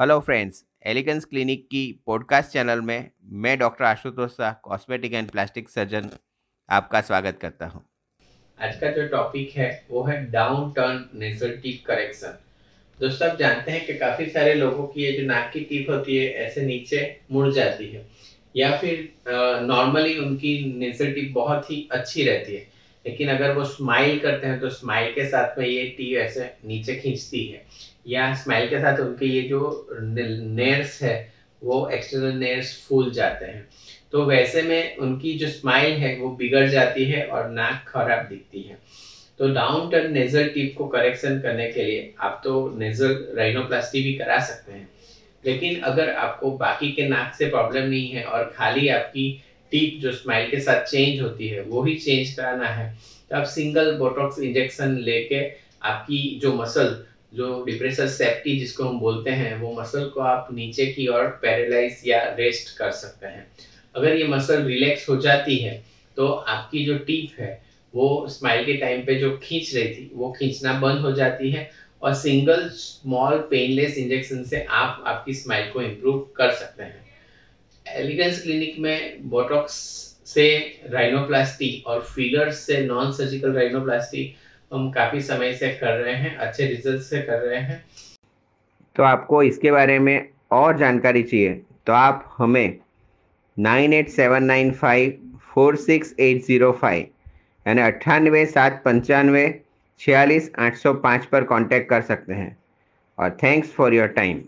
Hello friends Elegance clinic की podcast channel में मैं doctor Ashutosh Shah cosmetic and plastic surgeon आपका स्वागत करता हूँ। आज का जो टॉपिक है, वो है down turn nasal tip correction दोस्तों आप जानते हैं कि काफ़ी सारे लोगों की ये जो नाक की टीप होती है, ऐसे नीचे मुड़ जाती है। या फिर नॉर्मली उनकी नेजल टीप बहुत ही अच्छी रहती है। लेकिन अगर वो स्माइल करते हैं तो स्माइल के साथ में ये टी ऐसे नीचे खींचती है। या स्माइल के साथ उनके ये जो नेर्स है, वो एक्सटर्नल नेर्स फूल जाते हैं। तो वैसे में उनकी जो स्माइल है, वो बिगड़ जाती है और नाक खराब दिखती है। तो डाउन टर्न नेजल टिप को करेक्शन करने के लिए आप तो नेजल राइनोप्लास्टी भी करा सकते हैं। लेकिन अगर आपको बाकी के नाक से प्रॉब्लम नहीं है और खाली आपकी टीप जो स्माइल के साथ चेंज होती है, वो ही चेंज कराना है। तो आप सिंगल बोटॉक्स इंजेक्शन लेके आपकी जो मसल जो डिप्रेसर सेफ्टी जिसको हम बोलते हैं, वो मसल को आप नीचे की ओर पैरालाइज या रेस्ट कर सकते हैं। अगर ये मसल रिलैक्स हो जाती है तो आपकी जो टीप है, वो स्माइल के टाइम पे जो खींच रही थी, वो खींचना बंद हो जाती है और सिंगल स्मॉल पेनलेस इंजेक्शन से आप आपकी स्माइल को इम्प्रूव कर सकते हैं। एलिगेंस क्लिनिक में बोटॉक्स से राइनोप्लास्टी और फिलर्स से नॉन सर्जिकल राइनोप्लास्टी हम काफ़ी समय से कर रहे हैं, अच्छे रिज़ल्ट से कर रहे हैं। तो आपको इसके बारे में और जानकारी चाहिए तो आप हमें nine eight seven nine five four six eight zero five यानी अट्ठानवे सात पंचानवे छियालीस आठ सौ पाँच पर कांटेक्ट कर सकते हैं। और थैंक्स फॉर योर टाइम